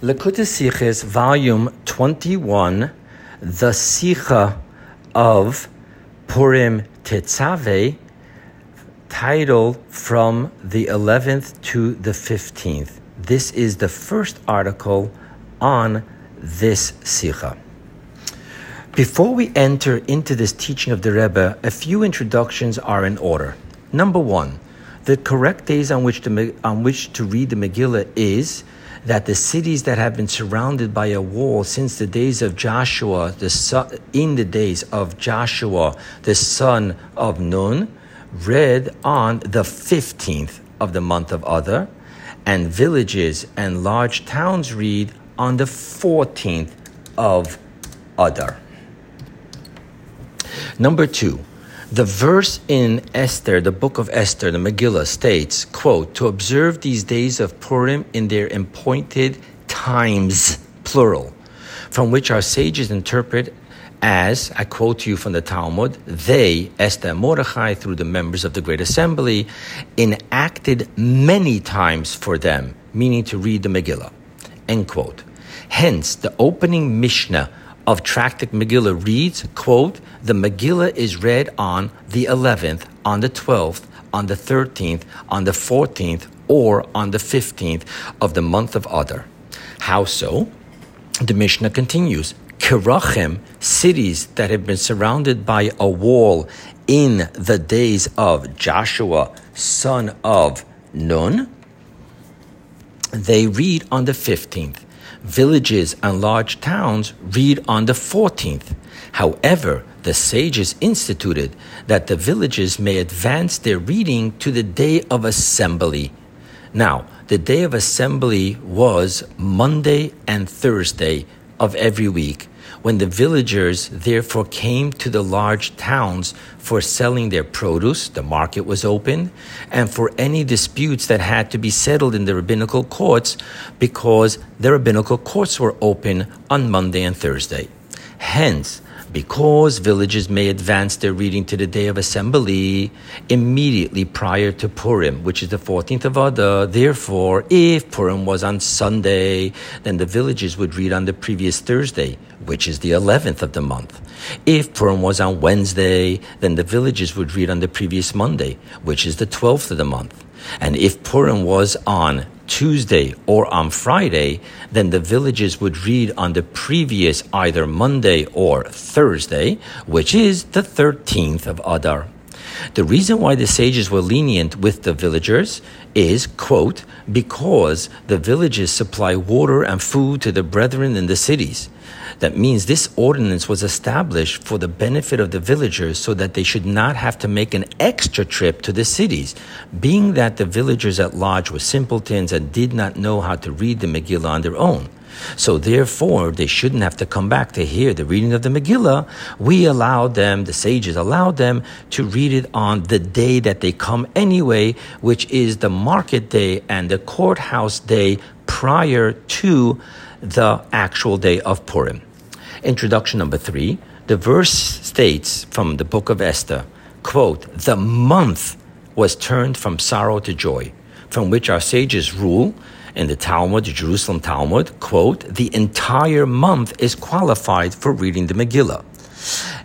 Likkutei Sichos, Volume 21, the Sicha of Purim Tetzaveh, titled From the 11th to the 15th. This is the first article on this Sicha. Before we enter into this teaching of the Rebbe, a few introductions are in order. Number one, the correct days on which to, on which to read the Megillah is that the cities that have been surrounded by a wall since the days of Joshua, the son, in the days of Joshua, the son of Nun, read on the 15th of the month of Adar, and villages and large towns read on the 14th of Adar. Number two, the verse in Esther, the book of Esther, the Megillah, states, quote, to observe these days of Purim in their appointed times, plural, from which our sages interpret as, I quote to you from the Talmud, they, Esther and Mordechai, through the members of the Great Assembly, enacted many times for them, meaning to read the Megillah. End quote. Hence, the opening Mishnah of Tractate Megillah reads, quote, the Megillah is read on the 11th, on the 12th, on the 13th, on the 14th, or on the 15th of the month of Adar. How so? The Mishnah continues, Kirachim, cities that have been surrounded by a wall in the days of Joshua, son of Nun, they read on the 15th villages and large towns read on the 14th. However, the sages instituted that the villages may advance their reading to the day of assembly. Now, the day of assembly was Monday and Thursday of every week when the villagers therefore came to the large towns for selling their produce, the market was open, and for any disputes that had to be settled in the rabbinical courts because the rabbinical courts were open on Monday and Thursday. Hence, because villages may advance their reading to the day of assembly immediately prior to Purim, which is the 14th of Adar. Therefore, if Purim was on Sunday, then the villages would read on the previous Thursday, which is the 11th of the month. If Purim was on Wednesday, then the villages would read on the previous Monday, which is the 12th of the month. And if Purim was on Tuesday or on Friday, then the villages would read on the previous either Monday or Thursday, which is the 13th of Adar. The reason why the sages were lenient with the villagers is, quote, because the villages supply water and food to the brethren in the cities. That means this ordinance was established for the benefit of the villagers so that they should not have to make an extra trip to the cities. Being that the villagers at large were simpletons and did not know how to read the Megillah on their own. So therefore, they shouldn't have to come back to hear the reading of the Megillah. We allowed them, the sages allowed them to read it on the day that they come anyway, which is the market day and the courthouse day prior to the actual day of Purim. Introduction number three. The verse states from the book of Esther, quote, the month was turned from sorrow to joy, from which our sages rule in the Talmud, the Jerusalem Talmud, quote, the entire month is qualified for reading the Megillah.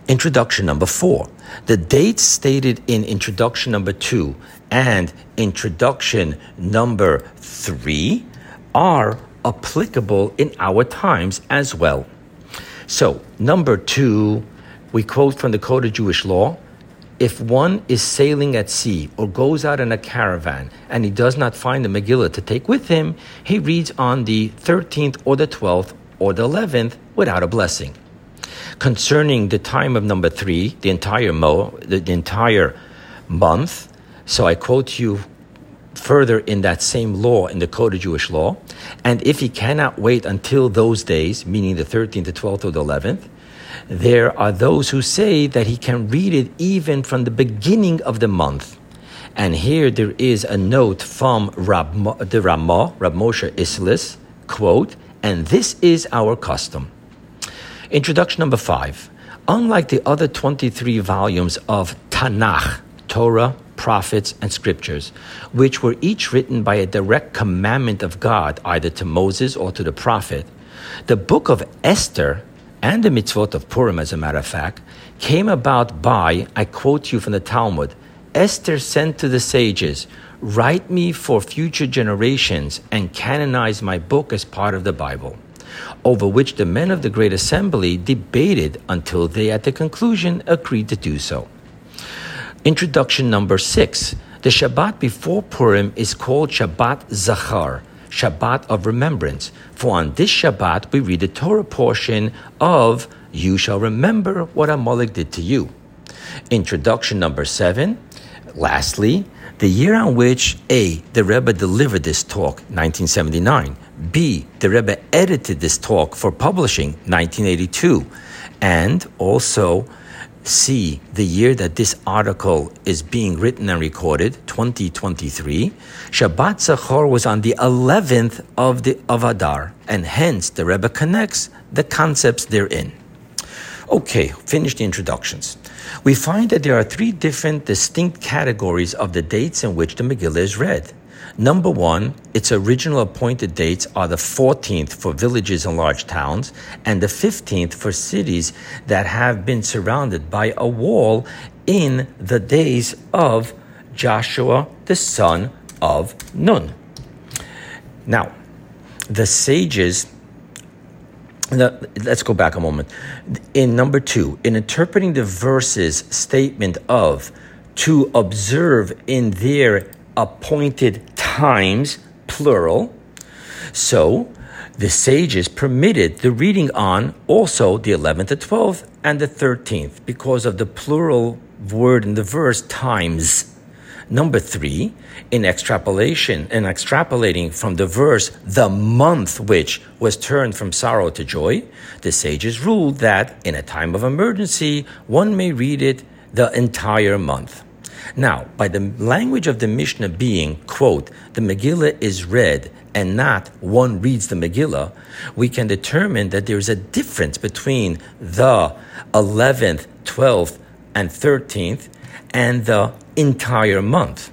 Introduction number four. The dates stated in introduction number two and introduction number three are applicable in our times as well. So, number two, we quote from the Code of Jewish Law if one is sailing at sea or goes out in a caravan and he does not find the Megillah to take with him, he reads on the 13th or the 12th or the 11th without a blessing. Concerning the time of number three, the entire mo, the, the entire month, so I quote you further in that same law, in the Code of Jewish Law. And if he cannot wait until those days, meaning the 13th, the 12th, or the 11th, there are those who say that he can read it even from the beginning of the month. And here there is a note from Rab, the Ramah, Rab Moshe Isserles, quote, and this is our custom. Introduction number five. Unlike the other 23 volumes of Tanakh, Torah, prophets, and scriptures, which were each written by a direct commandment of God, either to Moses or to the prophet. The book of Esther and the mitzvot of Purim, as a matter of fact, came about by, I quote you from the Talmud, Esther sent to the sages, Write me for future generations and canonize my book as part of the Bible, over which the men of the Great Assembly debated until they, at the conclusion, agreed to do so. Introduction number six. The Shabbat before Purim is called Shabbat Zachor, Shabbat of remembrance. For on this Shabbat we read the Torah portion of You shall remember what Amalek did to you. Introduction number seven. Lastly, the year on which A. The Rebbe delivered this talk, 1979. B. The Rebbe edited this talk for publishing, 1982. And also see the year that this article is being written and recorded, 2023, Shabbat Zachor was on the 11th of the of Adar, and hence the Rebbe connects the concepts therein. Okay, finish the introductions. We find that there are three different distinct categories of the dates in which the Megillah is read. Number one, its original appointed dates are the 14th for villages and large towns, and the 15th for cities that have been surrounded by a wall in the days of Joshua, the son of Nun. Now, the sages let's go back a moment. In number two, in interpreting the verse's statement of to observe in their appointed times, plural. So the sages permitted the reading on also the 11th, the 12th, and the 13th because of the plural word in the verse times. Number three, in extrapolation and extrapolating from the verse, the month which was turned from sorrow to joy, the sages ruled that in a time of emergency, one may read it the entire month. Now, by the language of the Mishnah being, quote, the Megillah is read and not one reads the Megillah, we can determine that there is a difference between the 11th, 12th, and 13th and the entire month.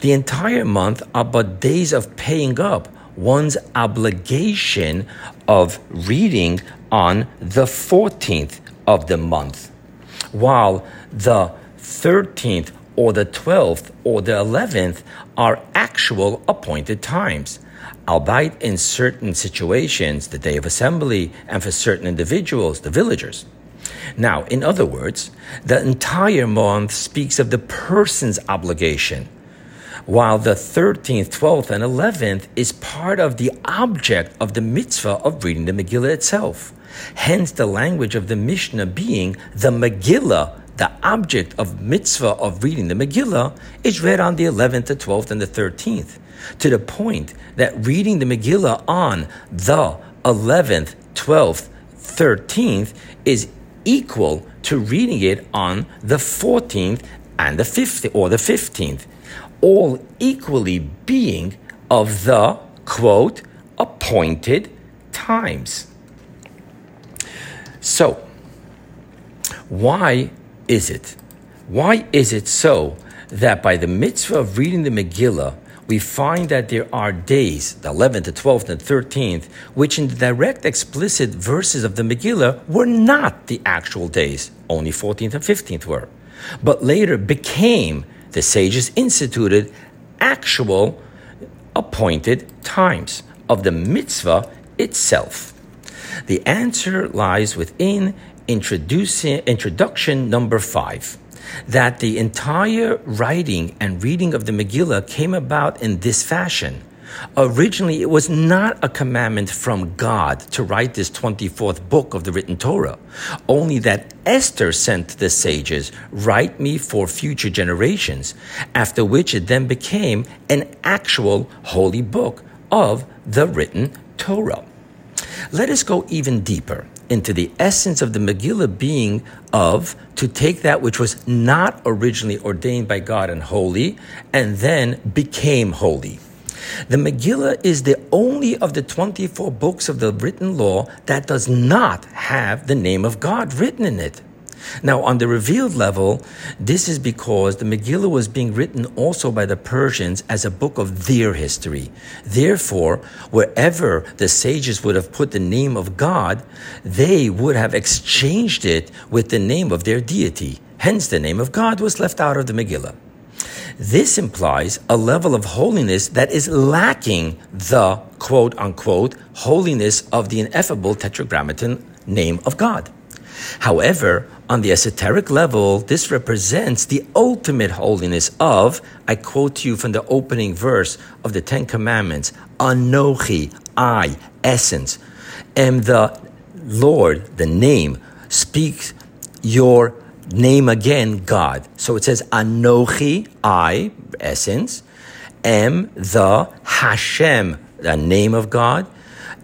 The entire month are but days of paying up one's obligation of reading on the 14th of the month, while the 13th or the 12th or the 11th are actual appointed times, albeit in certain situations, the day of assembly, and for certain individuals, the villagers. Now, in other words, the entire month speaks of the person's obligation, while the 13th, 12th, and 11th is part of the object of the mitzvah of reading the Megillah itself. Hence, the language of the Mishnah being the Megillah the object of mitzvah of reading the Megillah is read on the 11th, the 12th, and the 13th, to the point that reading the Megillah on the 11th, 12th, 13th is equal to reading it on the 14th and the 15th, or the 15th, all equally being of the quote appointed times. So, why is it? Why is it so that by the mitzvah of reading the Megillah, we find that there are days, the 11th, the 12th, and 13th, which in the direct explicit verses of the Megillah were not the actual days, only 14th and 15th were, but later became, the sages instituted, actual appointed times of the mitzvah itself. The answer lies within introduction number five that the entire writing and reading of the Megillah came about in this fashion. Originally, it was not a commandment from God to write this 24th book of the written Torah, only that Esther sent the sages, Write me for future generations, after which it then became an actual holy book of the written Torah. Let us go even deeper into the essence of the Megillah being of to take that which was not originally ordained by God and holy and then became holy. The Megillah is the only of the 24 books of the written law that does not have the name of God written in it. Now, on the revealed level, this is because the Megillah was being written also by the Persians as a book of their history. Therefore, wherever the sages would have put the name of God, they would have exchanged it with the name of their deity. Hence, the name of God was left out of the Megillah. This implies a level of holiness that is lacking the quote unquote holiness of the ineffable tetragrammaton name of God. However, on the esoteric level, this represents the ultimate holiness of, I quote you from the opening verse of the Ten Commandments, Anochi, I, essence, am the Lord, the name, speaks your name again, God. So it says, Anochi, I, essence, am the Hashem, the name of God,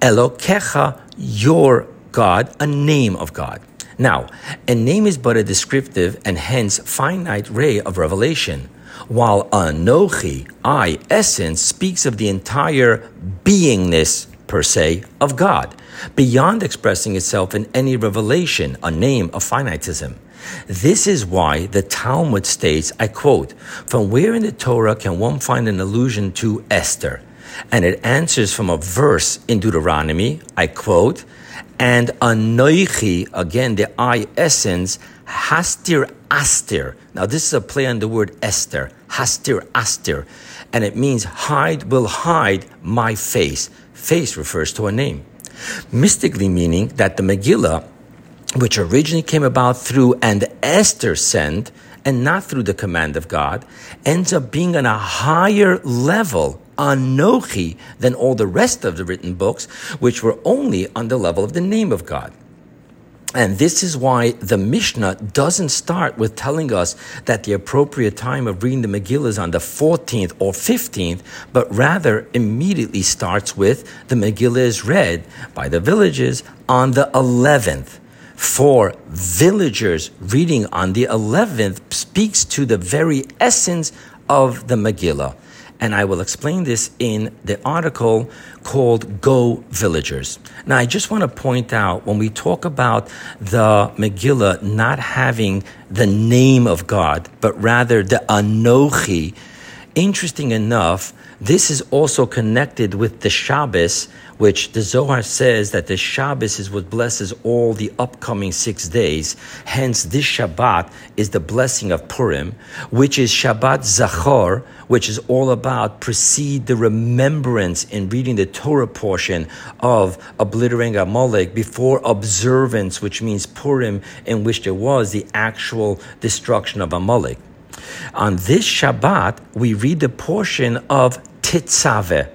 Elokecha, your God, a name of God. Now, a name is but a descriptive and hence finite ray of revelation, while a Anochi, I, essence, speaks of the entire beingness, per se, of God, beyond expressing itself in any revelation, a name of finitism. This is why the Talmud states, I quote, From where in the Torah can one find an allusion to Esther? And it answers from a verse in Deuteronomy, I quote, and Anochi, again, the I essence, Hastir Aster. Now, this is a play on the word Esther, Hastir Aster, and it means hide will hide my face. Face refers to a name. Mystically meaning that the Megillah which originally came about through and Esther sent and not through the command of God, ends up being on a higher level, anochi, than all the rest of the written books, which were only on the level of the name of God. And this is why the Mishnah doesn't start with telling us that the appropriate time of reading the Megillah is on the 14th or 15th, but rather immediately starts with the Megillah is read by the villages on the 11th for villagers reading on the 11th speaks to the very essence of the Megillah. And I will explain this in the article called Go Villagers. Now, I just want to point out when we talk about the Megillah not having the name of God, but rather the Anochi, interesting enough, this is also connected with the Shabbos, which the Zohar says that the Shabbos is what blesses all the upcoming six days. Hence, this Shabbat is the blessing of Purim, which is Shabbat Zachor, which is all about precede the remembrance in reading the Torah portion of obliterating Amalek before observance, which means Purim, in which there was the actual destruction of Amalek. On this Shabbat, we read the portion of Tetzaveh,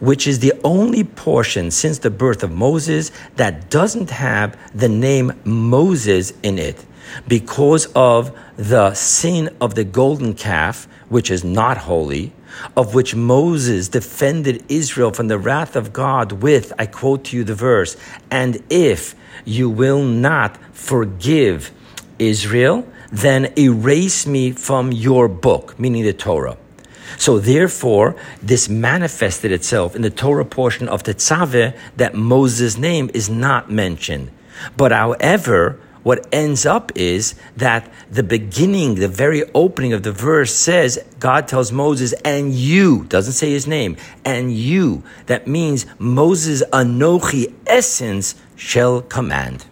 which is the only portion since the birth of Moses that doesn't have the name Moses in it because of the sin of the golden calf, which is not holy, of which Moses defended Israel from the wrath of God with, I quote to you the verse, and if you will not forgive Israel, then erase me from your book, meaning the Torah. So therefore, this manifested itself in the Torah portion of Tetzaveh that Moses' name is not mentioned. But however, what ends up is that the beginning, the very opening of the verse says, God tells Moses, and you, doesn't say his name, and you. That means Moses' Anochi essence shall command.